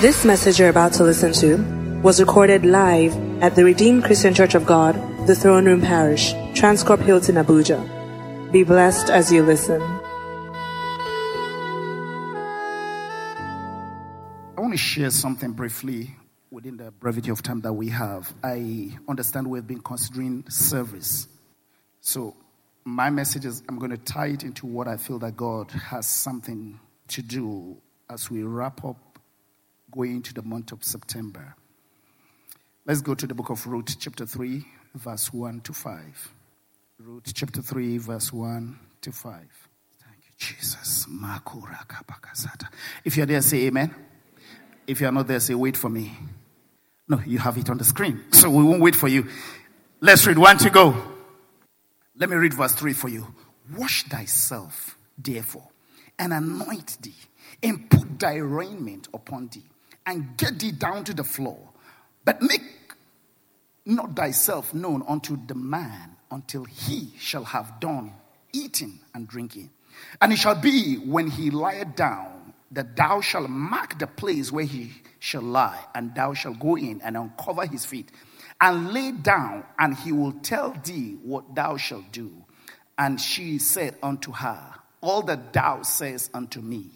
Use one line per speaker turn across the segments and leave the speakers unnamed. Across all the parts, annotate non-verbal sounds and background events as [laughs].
This message you're about to listen to was recorded live at the Redeemed Christian Church of God, the Throne Room Parish, Transcorp Hilton, Abuja. Be blessed as you listen.
I want to share something briefly within the brevity of time that we have. I understand we've been considering service. So, my message is I'm going to tie it into what I feel that God has something to do as we wrap up going into the month of September. Let's go to the book of Ruth, chapter 3, verse 1 to 5. Ruth, chapter 3, verse 1 to 5. Thank you, Jesus. If you're there, say amen. If you're not there, say wait for me. No, you have it on the screen. So we won't wait for you. Let's read one to go. Let me read verse 3 for you. Wash thyself, therefore, and anoint thee, and put thy raiment upon thee and get thee down to the floor. But make not thyself known unto the man until he shall have done eating and drinking. And it shall be when he lieth down that thou shalt mark the place where he shall lie, and thou shalt go in and uncover his feet, and lay down, and he will tell thee what thou shalt do. And she said unto her, All that thou sayest unto me,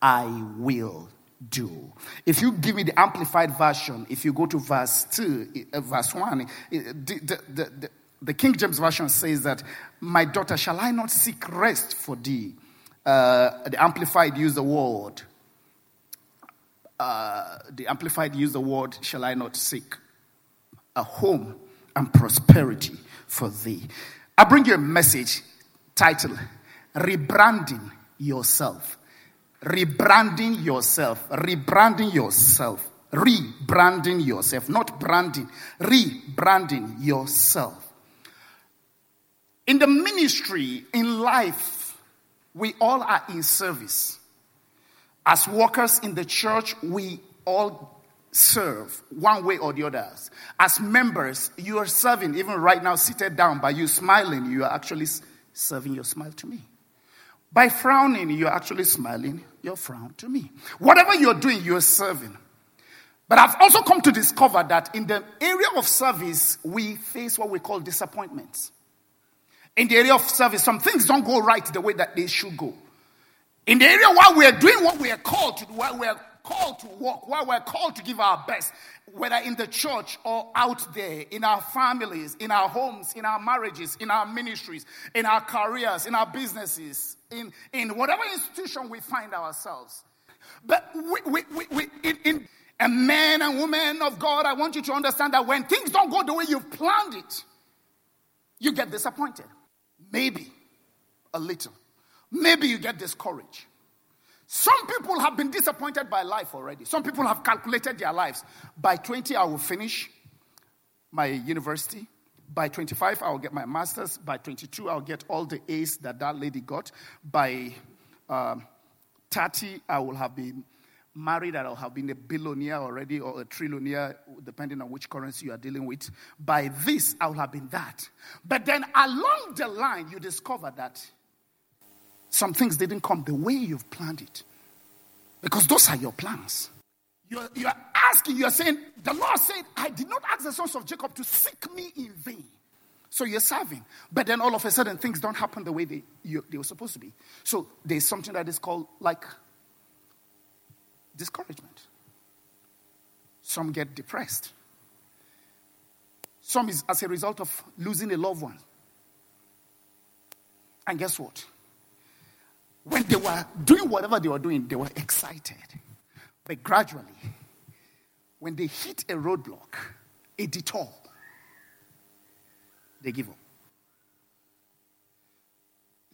I will do. If you give me the amplified version, if you go to verse 2, uh, verse 1, the, the, the, the, King James Version says that, My daughter, shall I not seek rest for thee? Uh, the Amplified use the word, uh, the Amplified use the word, Shall I not seek a home and prosperity for thee? I bring you a message titled, Rebranding Yourself rebranding yourself, rebranding yourself, rebranding yourself, not branding, rebranding yourself. In the ministry, in life, we all are in service. As workers in the church, we all serve one way or the other. As members, you are serving, even right now, seated down, by you smiling, you are actually serving your smile to me. By frowning, you're actually smiling your frown to me. Whatever you're doing, you're serving. But I've also come to discover that in the area of service, we face what we call disappointments. In the area of service, some things don't go right the way that they should go. In the area where we're doing what we are called to do, while we're called to work, while we're called to give our best, whether in the church or out there, in our families, in our homes, in our marriages, in our ministries, in our careers, in our businesses, in, in whatever institution we find ourselves. But we, we, we, in, in a man and woman of God, I want you to understand that when things don't go the way you've planned it, you get disappointed. Maybe a little. Maybe you get discouraged. Some people have been disappointed by life already. Some people have calculated their lives. By 20, I will finish my university. By 25, I'll get my master's. By 22, I'll get all the A's that that lady got. By um, 30, I will have been married I'll have been a billionaire already or a trillionaire, depending on which currency you are dealing with. By this, I will have been that. But then along the line, you discover that some things didn't come the way you've planned it. Because those are your plans. You're, you're asking, you're saying, the Lord said, I did not ask the sons of Jacob to seek me in vain. So you're serving. But then all of a sudden, things don't happen the way they, you, they were supposed to be. So there's something that is called like discouragement. Some get depressed. Some is as a result of losing a loved one. And guess what? when they were doing whatever they were doing, they were excited. But gradually, when they hit a roadblock, a detour, they give up.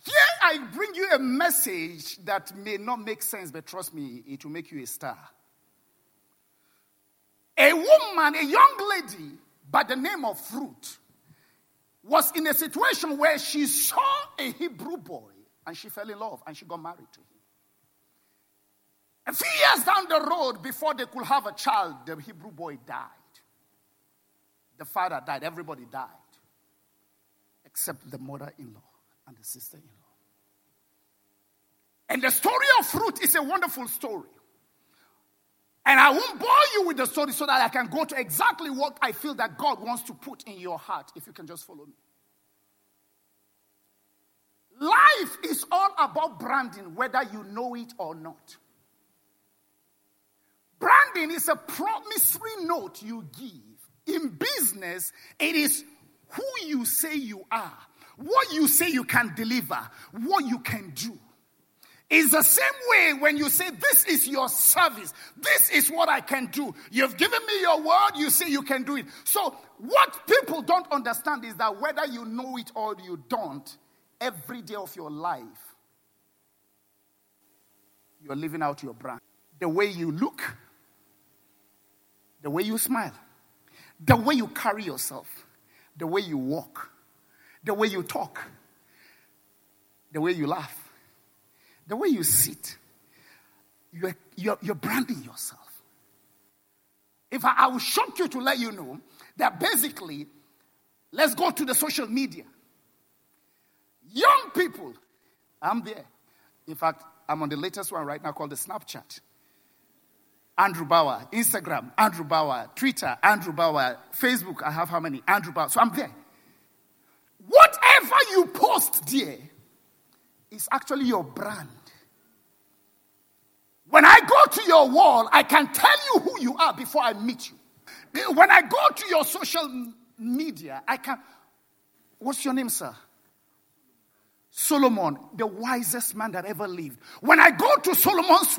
Here I bring you a message that may not make sense, but trust me, it will make you a star. A woman, a young lady by the name of Ruth, was in a situation where she saw a Hebrew boy and she fell in love and she got married to him. A few years down the road, before they could have a child, the Hebrew boy died. The father died, everybody died, except the mother in law and the sister in law. And the story of Ruth is a wonderful story. And I won't bore you with the story so that I can go to exactly what I feel that God wants to put in your heart, if you can just follow me. Life is all about branding, whether you know it or not. Branding is a promissory note you give. In business, it is who you say you are, what you say you can deliver, what you can do. It's the same way when you say, This is your service, this is what I can do. You've given me your word, you say you can do it. So, what people don't understand is that whether you know it or you don't, every day of your life, you're living out your brand. The way you look, the way you smile, the way you carry yourself, the way you walk, the way you talk, the way you laugh, the way you sit. You're, you're, you're branding yourself. If I, I will shock you to let you know that basically, let's go to the social media. Young people, I'm there. In fact, I'm on the latest one right now called the Snapchat. Andrew Bauer, Instagram, Andrew Bauer, Twitter, Andrew Bauer, Facebook, I have how many? Andrew Bauer. So I'm there. Whatever you post there is actually your brand. When I go to your wall, I can tell you who you are before I meet you. When I go to your social media, I can. What's your name, sir? Solomon, the wisest man that ever lived. When I go to Solomon's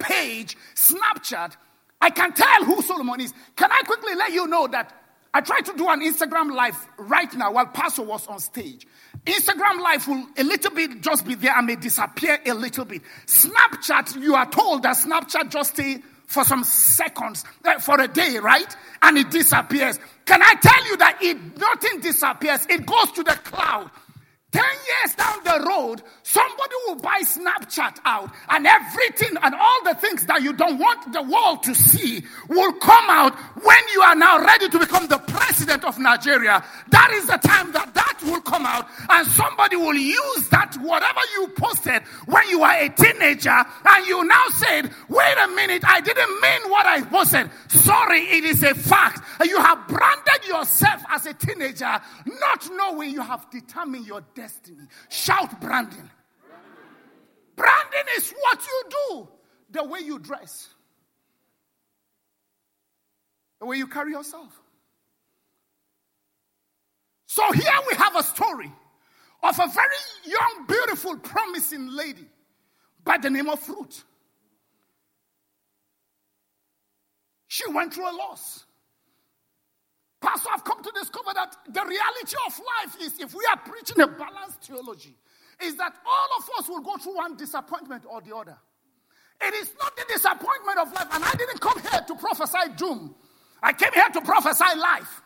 page, Snapchat, I can tell who Solomon is. Can I quickly let you know that I tried to do an Instagram live right now while Pastor was on stage. Instagram live will a little bit just be there and may disappear a little bit. Snapchat, you are told that Snapchat just stay for some seconds, uh, for a day, right? And it disappears. Can I tell you that it nothing disappears? It goes to the cloud. 10 years down the road, somebody will buy Snapchat out and everything and all the things that you don't want the world to see will come out when you are now ready to become the president of Nigeria. That is the time that that will come out and somebody will use that whatever you posted when you were a teenager and you now said, wait a minute, I didn't mean what I posted. Sorry, it is a fact. You have branded yourself as a teenager, not knowing you have determined your destiny. Shout branding. Branding is what you do, the way you dress, the way you carry yourself. So here we have a story of a very young, beautiful, promising lady by the name of Ruth. She went through a loss. Pastor, I've come to discover that the reality of life is if we are preaching a balanced theology, is that all of us will go through one disappointment or the other. It is not the disappointment of life, and I didn't come here to prophesy doom. I came here to prophesy life.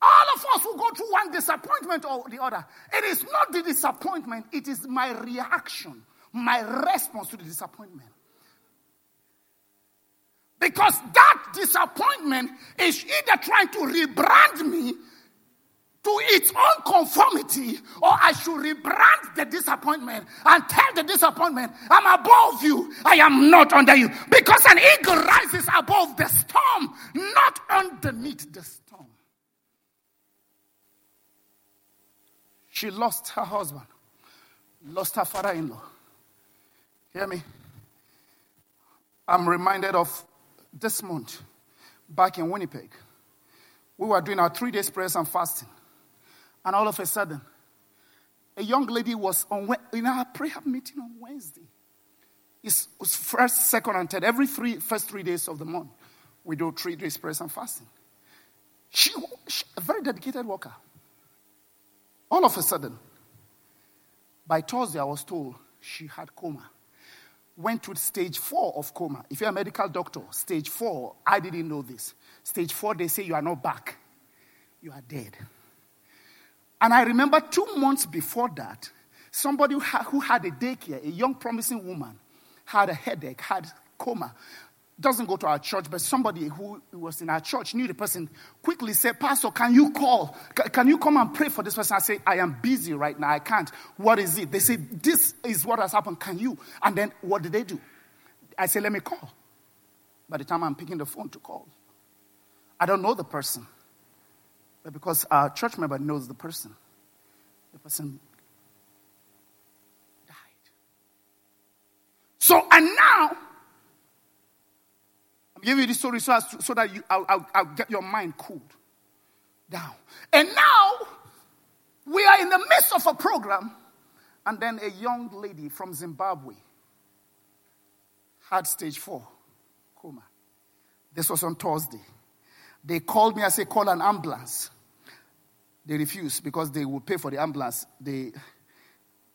All of us will go through one disappointment or the other. It is not the disappointment, it is my reaction, my response to the disappointment. Because that disappointment is either trying to rebrand me to its own conformity, or I should rebrand the disappointment and tell the disappointment, I'm above you, I am not under you. Because an eagle rises above the storm, not underneath the storm. She lost her husband, lost her father in law. Hear me? I'm reminded of this month, back in Winnipeg, we were doing our three days prayers and fasting. And all of a sudden, a young lady was on, in our prayer meeting on Wednesday. It's, it's first, second, and third. Every three, first three days of the month, we do three days prayers and fasting. She, she a very dedicated worker. All of a sudden, by Thursday, I was told she had coma went to stage four of coma. If you're a medical doctor, stage four, I didn't know this. Stage four, they say you are not back, you are dead. And I remember two months before that, somebody who had a daycare, a young promising woman, had a headache, had coma, doesn't go to our church, but somebody who was in our church knew the person, quickly said, Pastor, can you call? Can you come and pray for this person? I say, I am busy right now. I can't. What is it? They say, This is what has happened. Can you? And then what did they do? I say, let me call. By the time I'm picking the phone to call, I don't know the person. But because our church member knows the person, the person died. So, and now, I'm giving you this story so, as to, so that you, I'll, I'll, I'll get your mind cooled down. And now, we are in the midst of a program, and then a young lady from Zimbabwe had stage four coma. This was on Thursday. They called me, I said, call an ambulance. They refused because they would pay for the ambulance. They,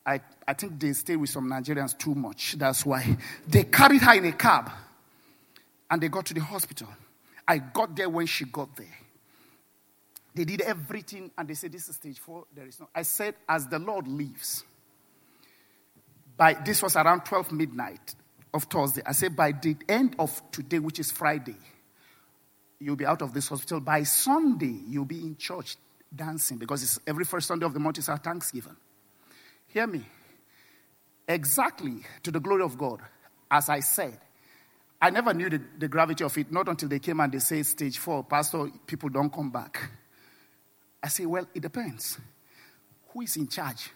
I, I think they stay with some Nigerians too much. That's why. They carried her in a cab and they got to the hospital. I got there when she got there. They did everything and they said, This is stage four. There is no. I said, As the Lord lives, by this was around 12 midnight of Thursday. I said, By the end of today, which is Friday, you'll be out of this hospital. By Sunday, you'll be in church dancing because it's every first Sunday of the month is our Thanksgiving. Hear me. Exactly to the glory of God, as I said. I never knew the, the gravity of it, not until they came and they say stage four, Pastor, people don't come back. I say, well, it depends. Who is in charge?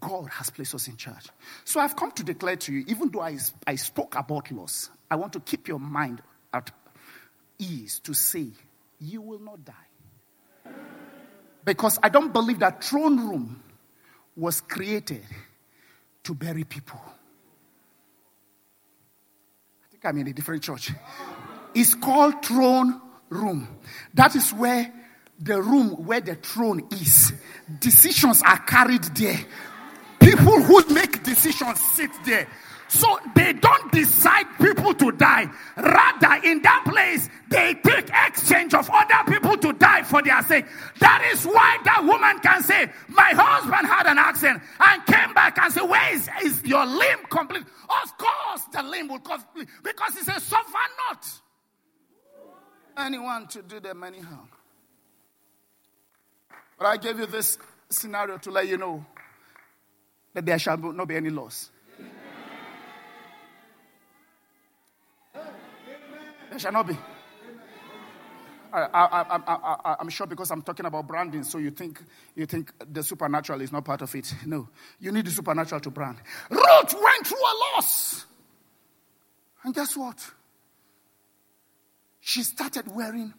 God has placed us in charge. So I've come to declare to you, even though I, I spoke about loss, I want to keep your mind at ease to say, you will not die. Because I don't believe that throne room was created to bury people. I'm in a different church. It's called throne room. That is where the room where the throne is. Decisions are carried there. People who make decisions sit there. So they don't decide people to die. Rather, in that place, they take exchange of other people to die for their sake. That is why that woman can say, My husband had an accident and came back and say, Where is, is your limb complete? Of course, the limb will complete because he says, Suffer not anyone to do them anyhow. But I gave you this scenario to let you know that there shall not be any loss. There shall not be. I, am sure because I'm talking about branding, so you think you think the supernatural is not part of it. No, you need the supernatural to brand. Ruth went through a loss, and guess what? She started wearing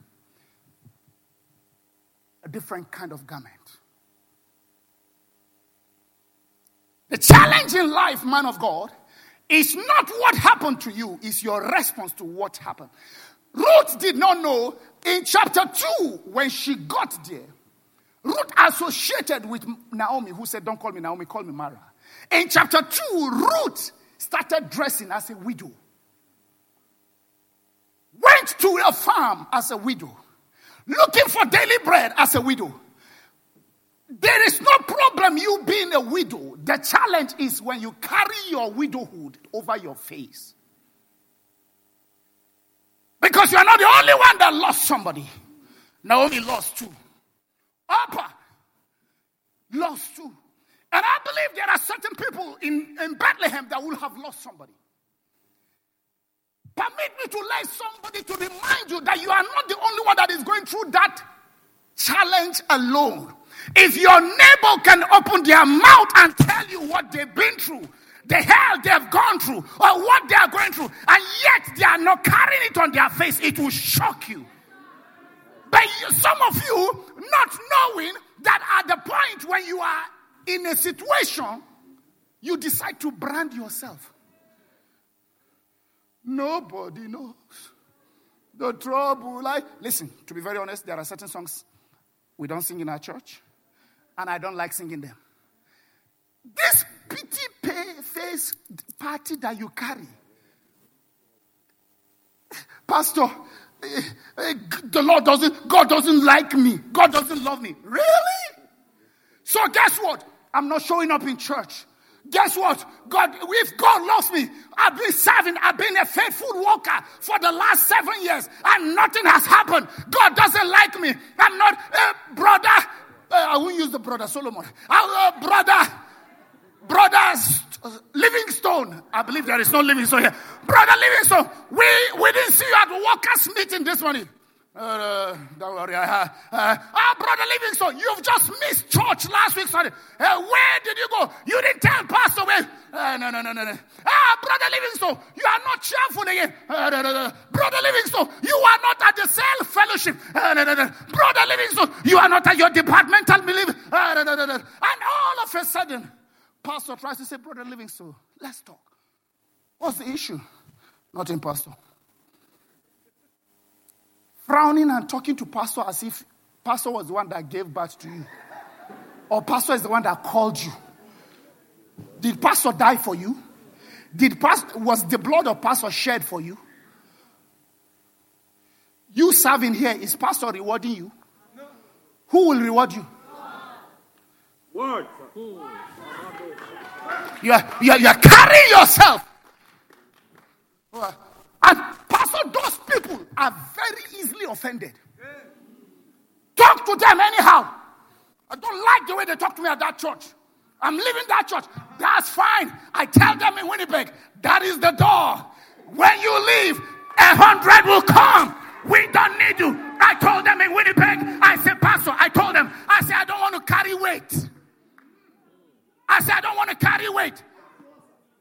a different kind of garment. The challenge in life, man of God, is not what happened to you, it's your response to what happened. Ruth did not know in chapter 2 when she got there. Ruth associated with Naomi, who said, Don't call me Naomi, call me Mara. In chapter 2, Ruth started dressing as a widow, went to a farm as a widow, looking for daily bread as a widow. There is no problem you being a widow. The challenge is when you carry your widowhood over your face. Because you are not the only one that lost somebody. Naomi lost too. Orpah lost too. And I believe there are certain people in, in Bethlehem that will have lost somebody. Permit me to let somebody to remind you that you are not the only one that is going through that challenge alone. If your neighbor can open their mouth and tell you what they've been through, the hell they've gone through, or what they are going through, and yet they are not carrying it on their face, it will shock you. But some of you not knowing that at the point when you are in a situation, you decide to brand yourself. Nobody knows the trouble. Like, listen, to be very honest, there are certain songs we don't sing in our church and I don't like singing them. This pity face party that you carry, Pastor, eh, eh, the Lord doesn't, God doesn't like me. God doesn't love me. Really? So guess what? I'm not showing up in church. Guess what? God, if God loves me, I've been serving, I've been a faithful worker for the last seven years, and nothing has happened. God doesn't like me. I'm not, a brother, uh, Eh, I won't use the brother Solomon. Our brother, Brothers, uh, Livingstone. I believe there is no Livingstone here. Brother Livingstone, we, we didn't see you at workers' meeting this morning. Uh, don't worry. Uh, uh, ah, Brother Livingstone, you've just missed church last week. Sorry. Uh, where did you go? You didn't tell Pastor where. Uh, no, no, no, no, no. Ah, Brother Livingstone, you are not cheerful again. Uh, no, no, no. Brother Livingstone, you are not at the cell fellowship. Uh, no, no, no. Brother Livingstone, you are not at your departmental belief. Uh, no, no, no, no. And all of a sudden, Pastor tries to say, Brother Livingstone, let's talk. What's the issue? Nothing, Pastor frowning and talking to pastor as if pastor was the one that gave birth to you. Or pastor is the one that called you. Did pastor die for you? Did pastor was the blood of pastor shed for you? You serving here is pastor rewarding you? Who will reward you? Word. You are, you are, you are carrying yourself. And Pastor, those people are very easily offended. Talk to them anyhow. I don't like the way they talk to me at that church. I'm leaving that church. That's fine. I tell them in Winnipeg, that is the door. When you leave, a hundred will come. We don't need you. I told them in Winnipeg, I said, Pastor, I told them, I said, I don't want to carry weight. I said, I don't want to carry weight.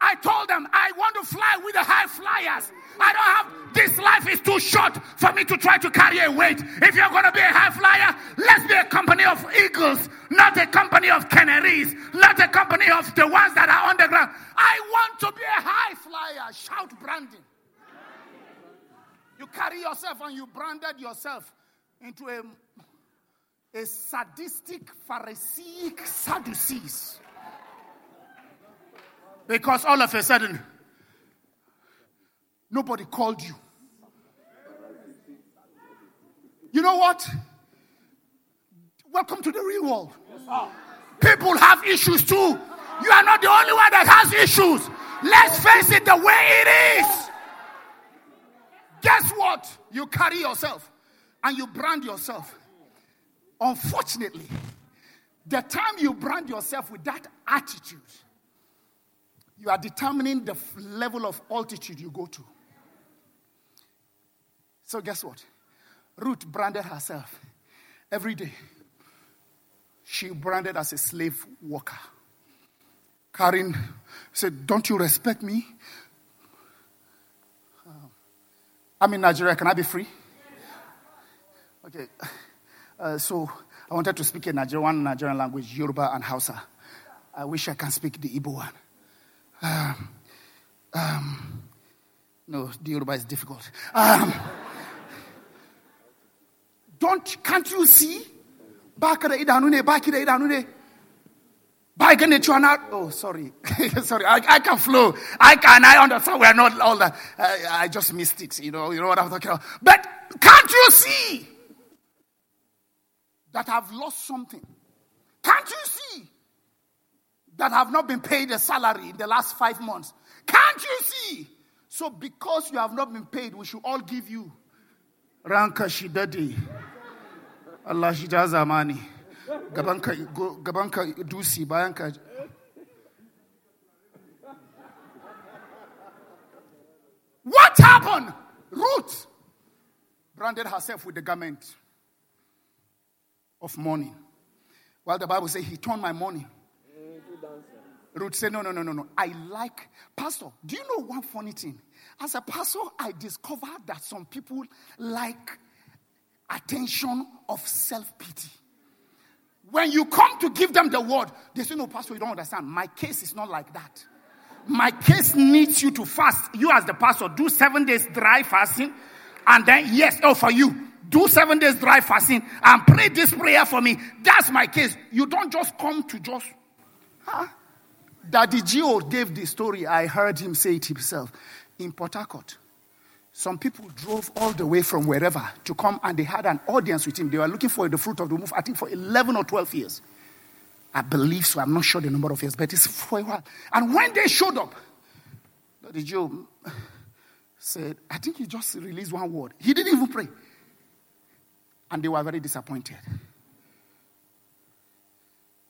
I told them, I want to fly with the high flyers. I don't have, this life is too short for me to try to carry a weight. If you're going to be a high flyer, let's be a company of eagles, not a company of canaries, not a company of the ones that are on the ground. I want to be a high flyer. Shout branding. You carry yourself and you branded yourself into a, a sadistic, Pharisaic Sadducees. Because all of a sudden, Nobody called you. You know what? Welcome to the real world. People have issues too. You are not the only one that has issues. Let's face it the way it is. Guess what? You carry yourself and you brand yourself. Unfortunately, the time you brand yourself with that attitude, you are determining the level of altitude you go to. So, guess what? Ruth branded herself every day. She branded as a slave worker. Karen said, Don't you respect me? I'm in Nigeria. Can I be free? Okay. Uh, so I wanted to speak in Nigerian, Nigerian language, Yoruba and Hausa. I wish I can speak the Igbo one. Um, um, no, the Yoruba is difficult. Um, don't, can't you see? Baka da idanu ne, baki da idanu ne. By not, oh, sorry. [laughs] sorry, I, I can flow. I can, I understand we're not all that. I, I just missed it, you know, you know what I'm talking about. But can't you see that I've lost something? Can't you see that I've not been paid a salary in the last five months? Can't you see? So because you have not been paid, we should all give you ranka shidadi. Allah shi ja zamani gabanka dusi bayan ka What happened? Ruth branded herself with the garment of mourning. While the Bible says he turned my mourning. Ruth said, No, no, no, no, no. I like, Pastor, do you know one funny thing? As a pastor, I discovered that some people like attention of self pity. When you come to give them the word, they say, No, Pastor, you don't understand. My case is not like that. My case needs you to fast. You, as the pastor, do seven days dry fasting. And then, yes, oh, for you, do seven days dry fasting and pray this prayer for me. That's my case. You don't just come to just, huh? Daddy G.O. gave the story. I heard him say it himself in Port Harcourt. Some people drove all the way from wherever to come and they had an audience with him. They were looking for the fruit of the move, I think, for 11 or 12 years. I believe so. I'm not sure the number of years, but it's for a while. And when they showed up, the G.O. said, I think he just released one word. He didn't even pray. And they were very disappointed.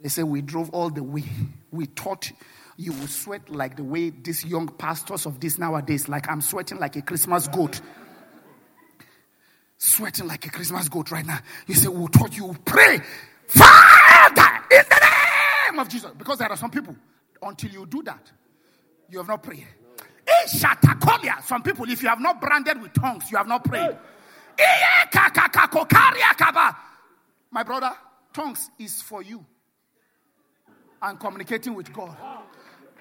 They say we drove all the way. We thought you would sweat like the way these young pastors of this nowadays, like I'm sweating like a Christmas goat. Sweating like a Christmas goat right now. You say, we thought you would pray, Father, in the name of Jesus. Because there are some people, until you do that, you have not prayed. Some people, if you have not branded with tongues, you have not prayed. My brother, tongues is for you and communicating with God.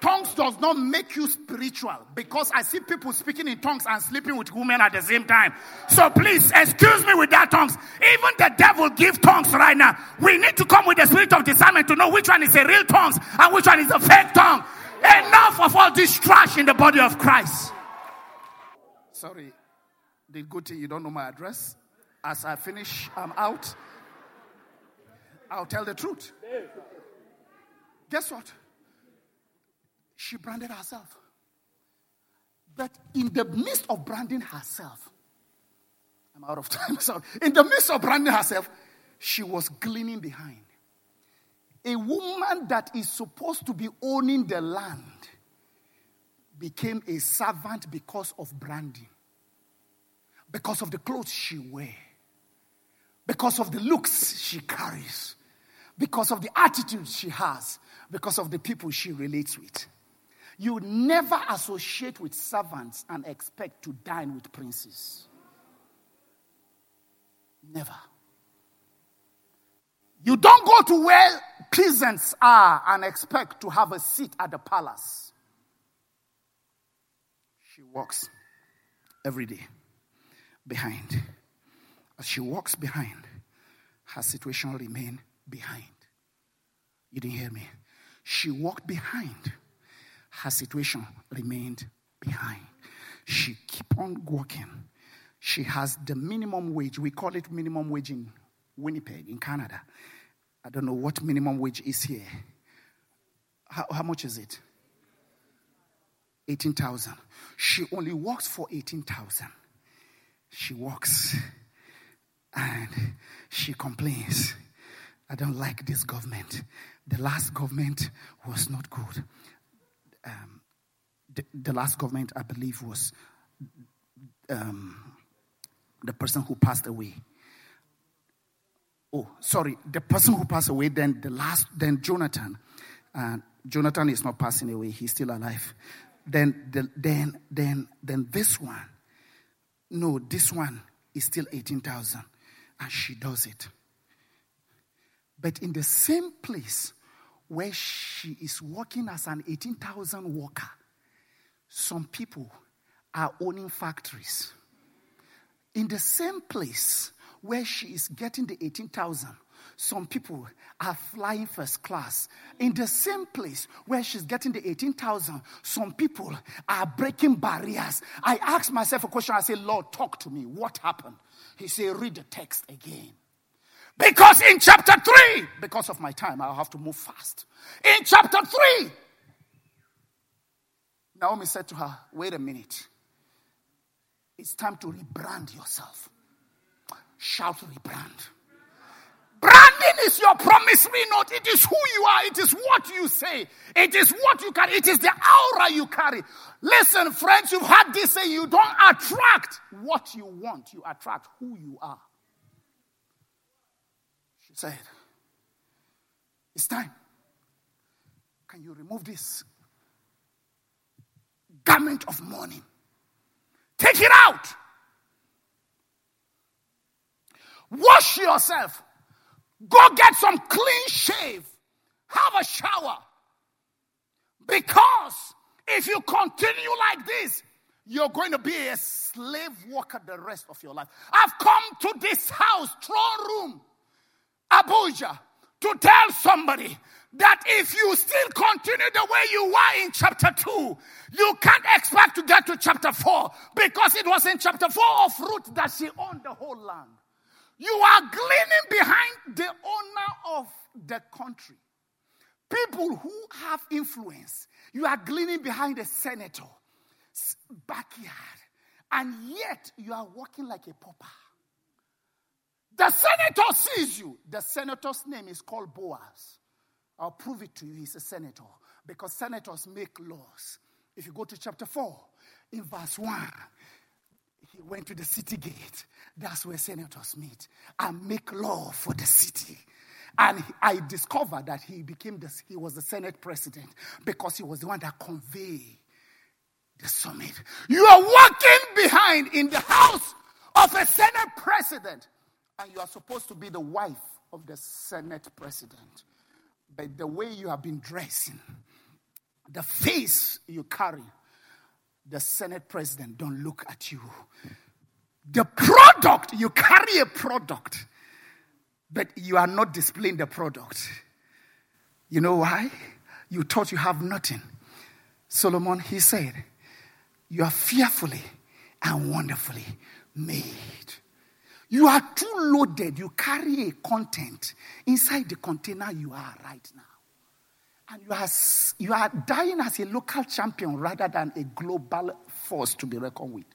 Tongues does not make you spiritual because I see people speaking in tongues and sleeping with women at the same time. So please excuse me with that tongues. Even the devil give tongues right now. We need to come with the spirit of discernment to know which one is a real tongues and which one is a fake tongue. Enough of all this trash in the body of Christ. Sorry, the good thing you don't know my address. As I finish, I'm out. I'll tell the truth. Guess what? She branded herself. But in the midst of branding herself, I'm out of [laughs] time. So in the midst of branding herself, she was gleaning behind. A woman that is supposed to be owning the land became a servant because of branding, because of the clothes she wears, because of the looks she carries, because of the attitude she has, because of the people she relates with. You never associate with servants and expect to dine with princes. Never. You don't go to where peasants are and expect to have a seat at the palace. She walks every day behind. As she walks behind, her situation remains behind. You didn't hear me. She walked behind. Her situation remained behind. She keep on working. She has the minimum wage. We call it minimum wage in Winnipeg, in Canada. I don't know what minimum wage is here. How, how much is it? 18,000. She only works for 18,000. She works and she complains. I don't like this government. The last government was not good. Um, the, the, last government, I believe, was um, the person who passed away. Oh, sorry, the person who passed away. Then the last, then Jonathan. Uh, Jonathan is not passing away; he's still alive. Then, the, then, then, then this one. No, this one is still eighteen thousand, and she does it. But in the same place where she is working as an 18,000 worker, some people are owning factories. In the same place where she is getting the 18,000, some people are flying first class. In the same place where she's getting the 18,000, some people are breaking barriers. I asked myself a question. I said, Lord, talk to me. What happened? He said, read the text again. Because in chapter 3, because of my time, I'll have to move fast. In chapter 3, Naomi said to her, Wait a minute. It's time to rebrand yourself. Shout rebrand. Branding is your promise. promissory note. It is who you are. It is what you say. It is what you carry. It is the aura you carry. Listen, friends, you've had this say you don't attract what you want, you attract who you are said, It's time. Can you remove this garment of mourning? Take it out. Wash yourself. Go get some clean shave. Have a shower. Because if you continue like this, you're going to be a slave worker the rest of your life. I've come to this house, throne room Abuja to tell somebody that if you still continue the way you were in chapter 2, you can't expect to get to chapter 4 because it was in chapter 4 of Ruth that she owned the whole land. You are gleaning behind the owner of the country. People who have influence. You are gleaning behind a senator backyard. And yet you are walking like a pauper. The senator sees you. The senator's name is called Boaz. I'll prove it to you. He's a senator because senators make laws. If you go to chapter 4, in verse 1, he went to the city gate. That's where senators meet and make law for the city. And I discovered that he became the, he was the Senate president because he was the one that conveyed the summit. You are walking behind in the house of a Senate president, and you are supposed to be the wife of the Senate president. But the way you have been dressing, the face you carry, the Senate president don't look at you. The product, you carry a product, but you are not displaying the product. You know why? You thought you have nothing. Solomon, he said, You are fearfully and wonderfully made. You are too loaded. You carry a content inside the container you are right now. And you are, you are dying as a local champion rather than a global force to be reckoned with.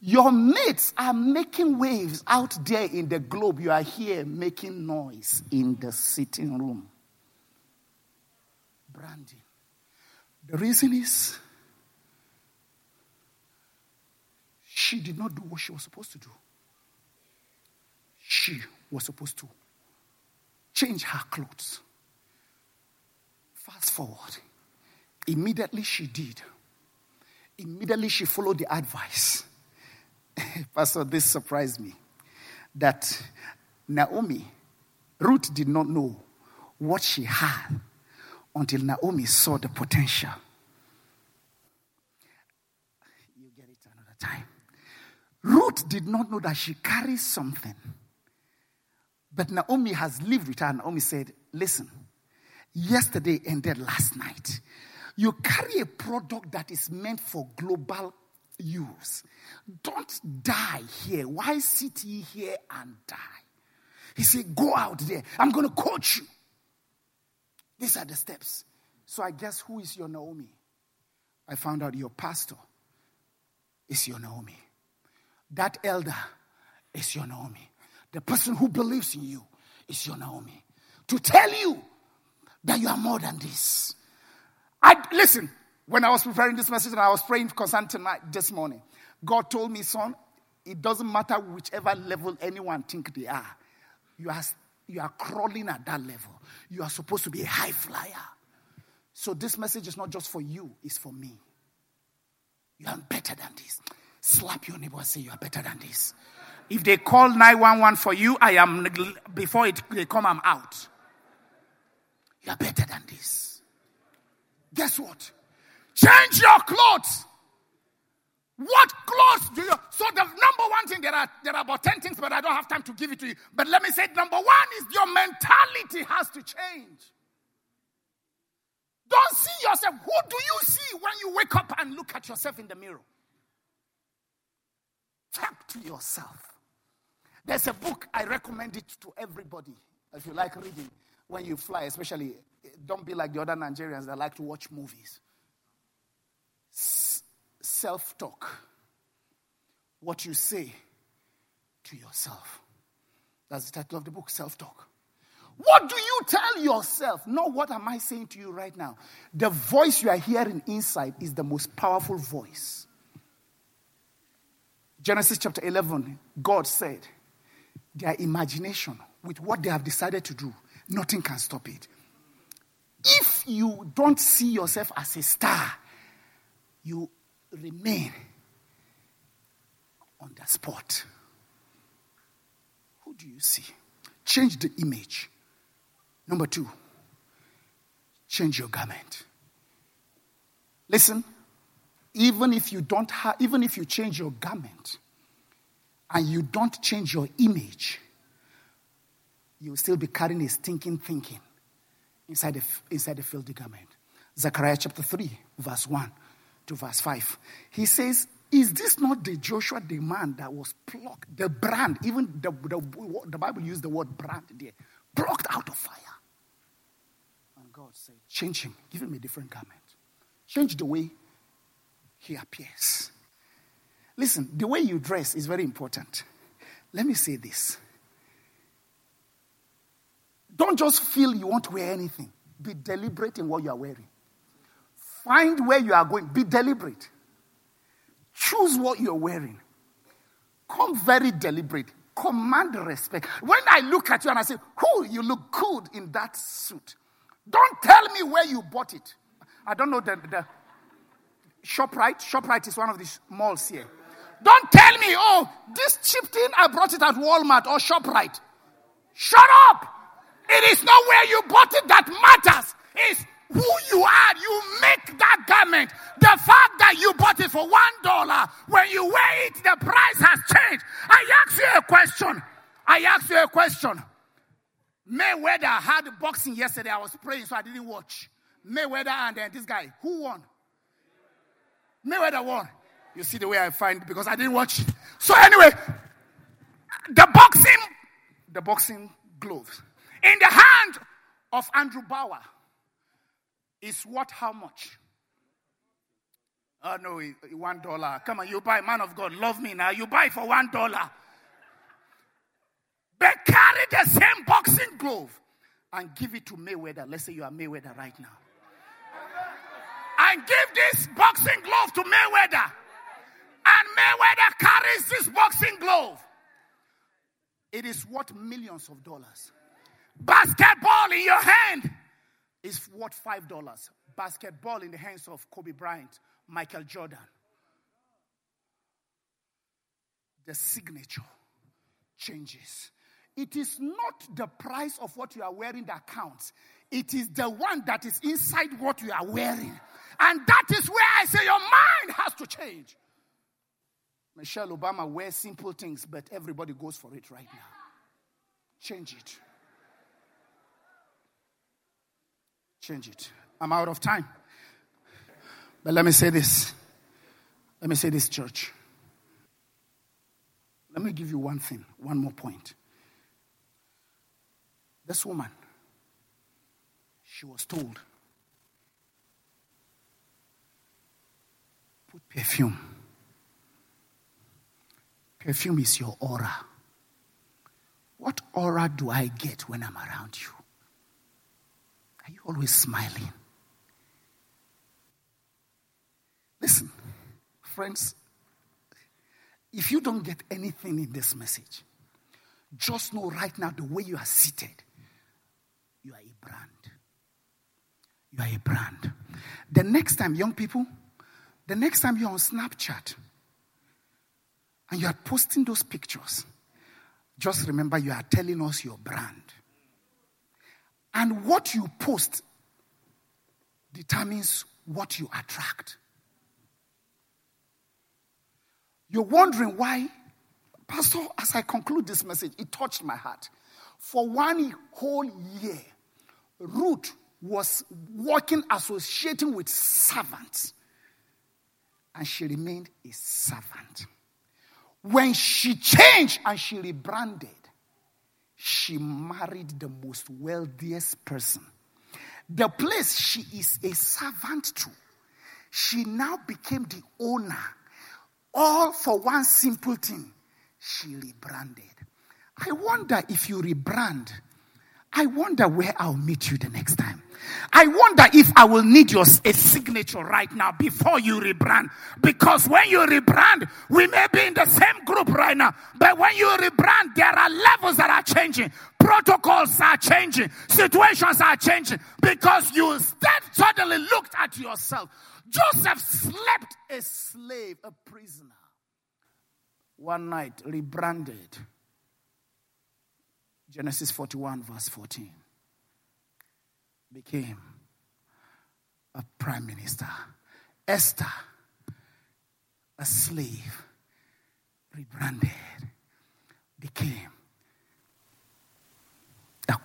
Your mates are making waves out there in the globe. You are here making noise in the sitting room. Branding. The reason is she did not do what she was supposed to do. She was supposed to change her clothes. Fast forward. Immediately she did. Immediately she followed the advice. [laughs] Pastor, this surprised me. That Naomi, Ruth did not know what she had until Naomi saw the potential. You get it another time. Ruth did not know that she carries something. But Naomi has lived with her. Naomi said, Listen, yesterday ended last night. You carry a product that is meant for global use. Don't die here. Why sit ye here and die? He said, Go out there. I'm going to coach you. These are the steps. So I guess who is your Naomi? I found out your pastor is your Naomi. That elder is your Naomi. The person who believes in you is your Naomi. To tell you that you are more than this. I listen, when I was preparing this message and I was praying concerning tonight this morning, God told me, son, it doesn't matter whichever level anyone think they are. You are, you are crawling at that level. You are supposed to be a high flyer. So this message is not just for you, it's for me. You are better than this. Slap your neighbor and say, You are better than this. If they call 911 for you, I am, before it, they come, I'm out. You are better than this. Guess what? Change your clothes. What clothes do you? So the number one thing there are there are about ten things, but I don't have time to give it to you. But let me say, number one is your mentality has to change. Don't see yourself. Who do you see when you wake up and look at yourself in the mirror? Talk to yourself. There's a book I recommend it to everybody if you like reading when you fly, especially. Eh, don't be like the other Nigerians that like to watch movies self talk. What you say to yourself. That's the title of the book, Self Talk. What do you tell yourself? Not what am I saying to you right now. The voice you are hearing inside is the most powerful voice. Genesis chapter 11, God said, their imagination, with what they have decided to do, nothing can stop it. If you don't see yourself as a star, you remain on the spot. Who do you see? Change the image. Number two, change your garment. Listen, even if you don't have, even if you change your garment and you don't change your image, you'll still be carrying a stinking thinking inside the, inside the filthy garment. Zechariah chapter 3, verse 1 to verse 5. He says, Is this not the Joshua, the man that was plucked, the brand, even the, the, the Bible used the word brand there, plucked out of fire? And God said, Change him, give him a different garment. Change the way he appears. Listen, the way you dress is very important. Let me say this. Don't just feel you want to wear anything. be deliberate in what you are wearing. Find where you are going. Be deliberate. Choose what you're wearing. Come very deliberate. Command respect. When I look at you and I say, "Who you look good in that suit," don't tell me where you bought it. I don't know the, the Shoprite. Shoprite is one of these malls here. Don't tell me, oh, this cheap thing I brought it at Walmart or Shoprite. Shut up! It is not where you bought it that matters. It's who you are. You make that garment. The fact that you bought it for one dollar, when you wear it, the price has changed. I ask you a question. I ask you a question. Mayweather had boxing yesterday. I was praying, so I didn't watch. Mayweather and then this guy. Who won? Mayweather won. You see the way I find because I didn't watch it. So anyway, the boxing, the boxing gloves in the hand of Andrew Bauer is what? How much? Oh no, one dollar. Come on, you buy, man of God, love me now. You buy for one dollar. But carry the same boxing glove and give it to Mayweather. Let's say you are Mayweather right now. And give this boxing glove to Mayweather. And Mayweather carries this boxing glove. It is worth millions of dollars. Basketball in your hand is worth five dollars. Basketball in the hands of Kobe Bryant, Michael Jordan. The signature changes. It is not the price of what you are wearing that counts. It is the one that is inside what you are wearing. And that is where I say your mind has to change. Michelle Obama wears simple things, but everybody goes for it right now. Change it. Change it. I'm out of time. But let me say this. Let me say this, church. Let me give you one thing, one more point. This woman, she was told, put perfume Perfume is your aura. What aura do I get when I'm around you? Are you always smiling? Listen, friends, if you don't get anything in this message, just know right now the way you are seated, you are a brand. You are a brand. The next time, young people, the next time you're on Snapchat, and you are posting those pictures, just remember you are telling us your brand. And what you post determines what you attract. You're wondering why, Pastor, as I conclude this message, it touched my heart. For one whole year, Ruth was working, associating with servants, and she remained a servant. When she changed and she rebranded, she married the most wealthiest person. The place she is a servant to, she now became the owner. All for one simple thing she rebranded. I wonder if you rebrand I wonder where I'll meet you the next time. I wonder if I will need your a signature right now before you rebrand. Because when you rebrand, we may be in the same group right now. But when you rebrand, there are levels that are changing. Protocols are changing. Situations are changing. Because you suddenly looked at yourself. Joseph slept a slave, a prisoner. One night, rebranded Genesis 41, verse 14, became a prime minister. Esther, a slave, rebranded, became a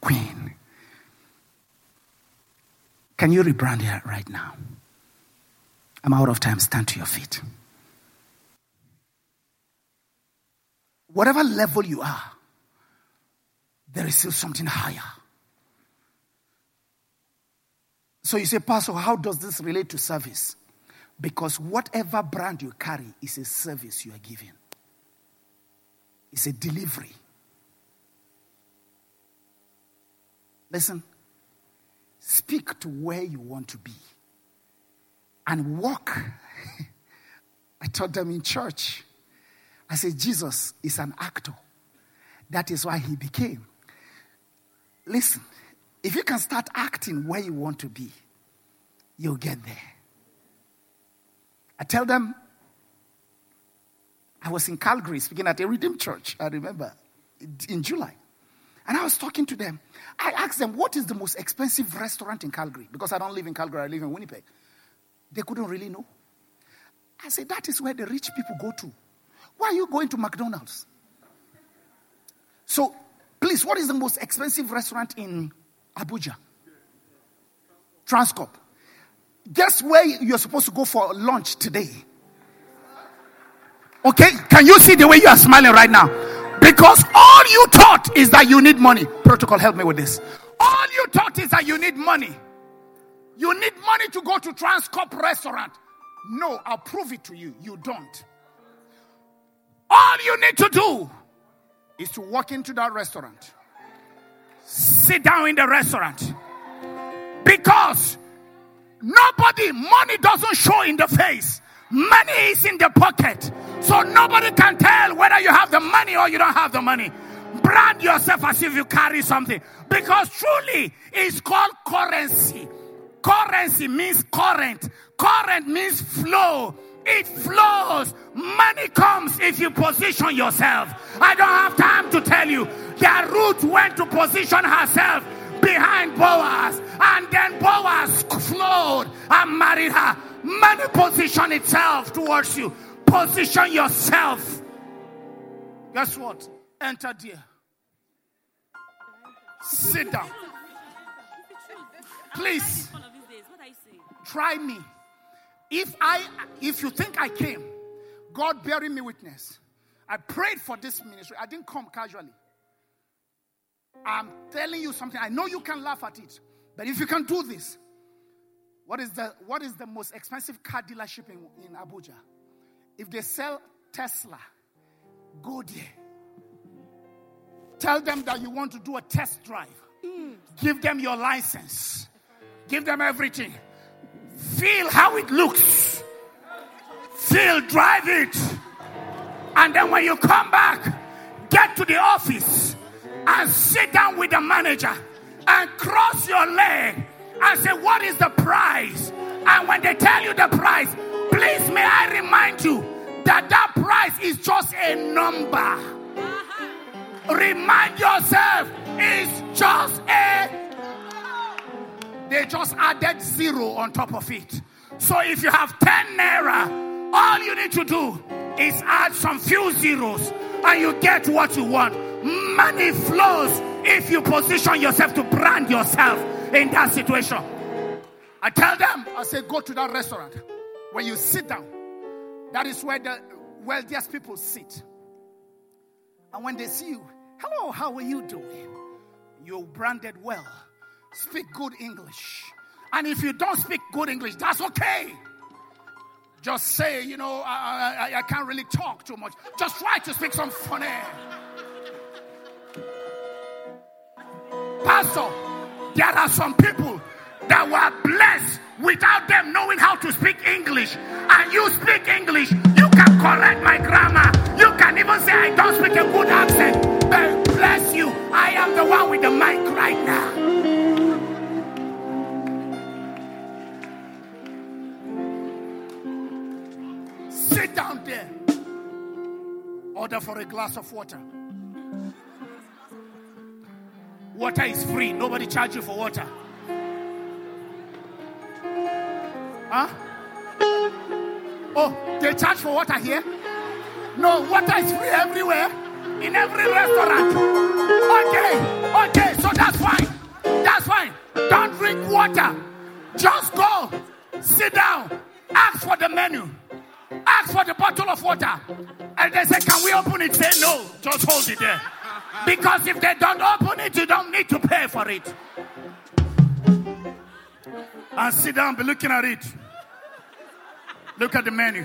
queen. Can you rebrand here right now? I'm out of time. Stand to your feet. Whatever level you are, there is still something higher. So you say, Pastor, how does this relate to service? Because whatever brand you carry is a service you are giving, it's a delivery. Listen, speak to where you want to be and walk. [laughs] I taught them in church. I said, Jesus is an actor. That is why he became. Listen, if you can start acting where you want to be, you'll get there. I tell them, I was in Calgary speaking at a Redeemed Church, I remember, in July. And I was talking to them. I asked them, What is the most expensive restaurant in Calgary? Because I don't live in Calgary, I live in Winnipeg. They couldn't really know. I said, That is where the rich people go to. Why are you going to McDonald's? So, please, what is the most expensive restaurant in Abuja? Transcorp. Guess where you're supposed to go for lunch today? Okay, can you see the way you are smiling right now? Because all you thought is that you need money. Protocol, help me with this. All you thought is that you need money. You need money to go to Transcorp restaurant. No, I'll prove it to you. You don't. All you need to do is to walk into that restaurant, sit down in the restaurant, because nobody, money doesn't show in the face, money is in the pocket. So nobody can tell whether you have the money or you don't have the money. Brand yourself as if you carry something because truly it's called currency. Currency means current, current means flow. It flows. Money comes if you position yourself. I don't have time to tell you. That Ruth went to position herself behind Boaz, and then Boaz flowed and married her. Money position itself towards you. Position yourself. Guess what? Enter there. Sit down. Please. Try me. If I if you think I came, God bearing me witness. I prayed for this ministry. I didn't come casually. I'm telling you something. I know you can laugh at it, but if you can do this, what is the what is the most expensive car dealership in, in Abuja? If they sell Tesla, go there. Tell them that you want to do a test drive. Mm. Give them your license. Give them everything. Feel how it looks. Feel, drive it. And then when you come back, get to the office and sit down with the manager and cross your leg and say, What is the price? And when they tell you the price, please may I remind you that that price is just a number. Uh-huh. Remind yourself, it's just a they just added zero on top of it. So if you have 10 naira, all you need to do is add some few zeros and you get what you want. Money flows if you position yourself to brand yourself in that situation. I tell them, I say, go to that restaurant. When you sit down, that is where the wealthiest people sit. And when they see you, hello, how are you doing? You're branded well. Speak good English. And if you don't speak good English, that's okay. Just say, you know, I, I, I can't really talk too much. Just try to speak some funny. Pastor, there are some people that were blessed without them knowing how to speak English. And you speak English. You can correct my grammar. You can even say, I don't speak a good accent. But bless you. I am the one with the mic right now. Order for a glass of water. Water is free. Nobody charge you for water. Huh? Oh, they charge for water here? No, water is free everywhere. In every restaurant. Okay, okay, so that's fine. That's fine. Don't drink water. Just go. Sit down. Ask for the menu. Ask for the bottle of water. And they say, Can we open it? Say no. Just hold it there. Because if they don't open it, you don't need to pay for it. And sit down, be looking at it. Look at the menu.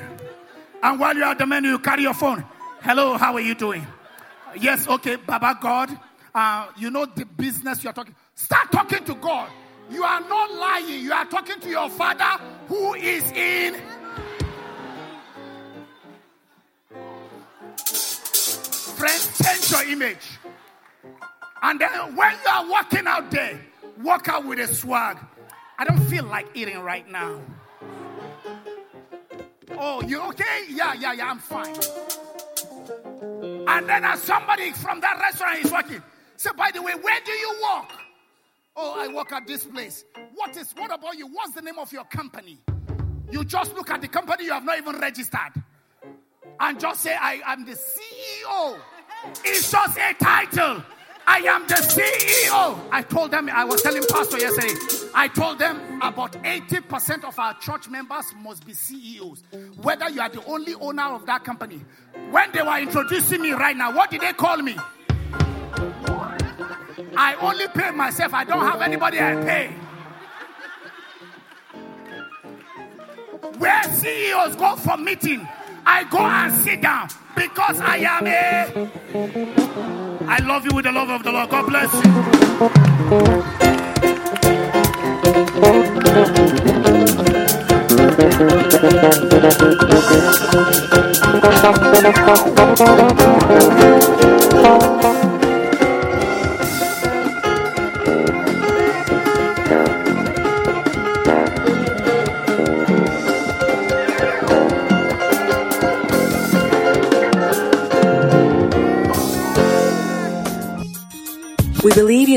And while you're at the menu, you carry your phone. Hello, how are you doing? Yes, okay, Baba God. Uh, you know the business you're talking. Start talking to God. You are not lying. You are talking to your father who is in. Friend, change your image. And then when you are walking out there, walk out with a swag. I don't feel like eating right now. Oh, you okay? Yeah, yeah, yeah, I'm fine. And then as somebody from that restaurant is walking, say, by the way, where do you walk? Oh, I work at this place. What is what about you? What's the name of your company? You just look at the company you have not even registered. And just say, I am the CEO. It's just a title. I am the CEO. I told them, I was telling Pastor yesterday, I told them about 80% of our church members must be CEOs. Whether you are the only owner of that company. When they were introducing me right now, what did they call me? I only pay myself. I don't have anybody I pay. Where CEOs go for meeting, I go and sit down because I am a. I love you with the love of the Lord. God bless you. [laughs]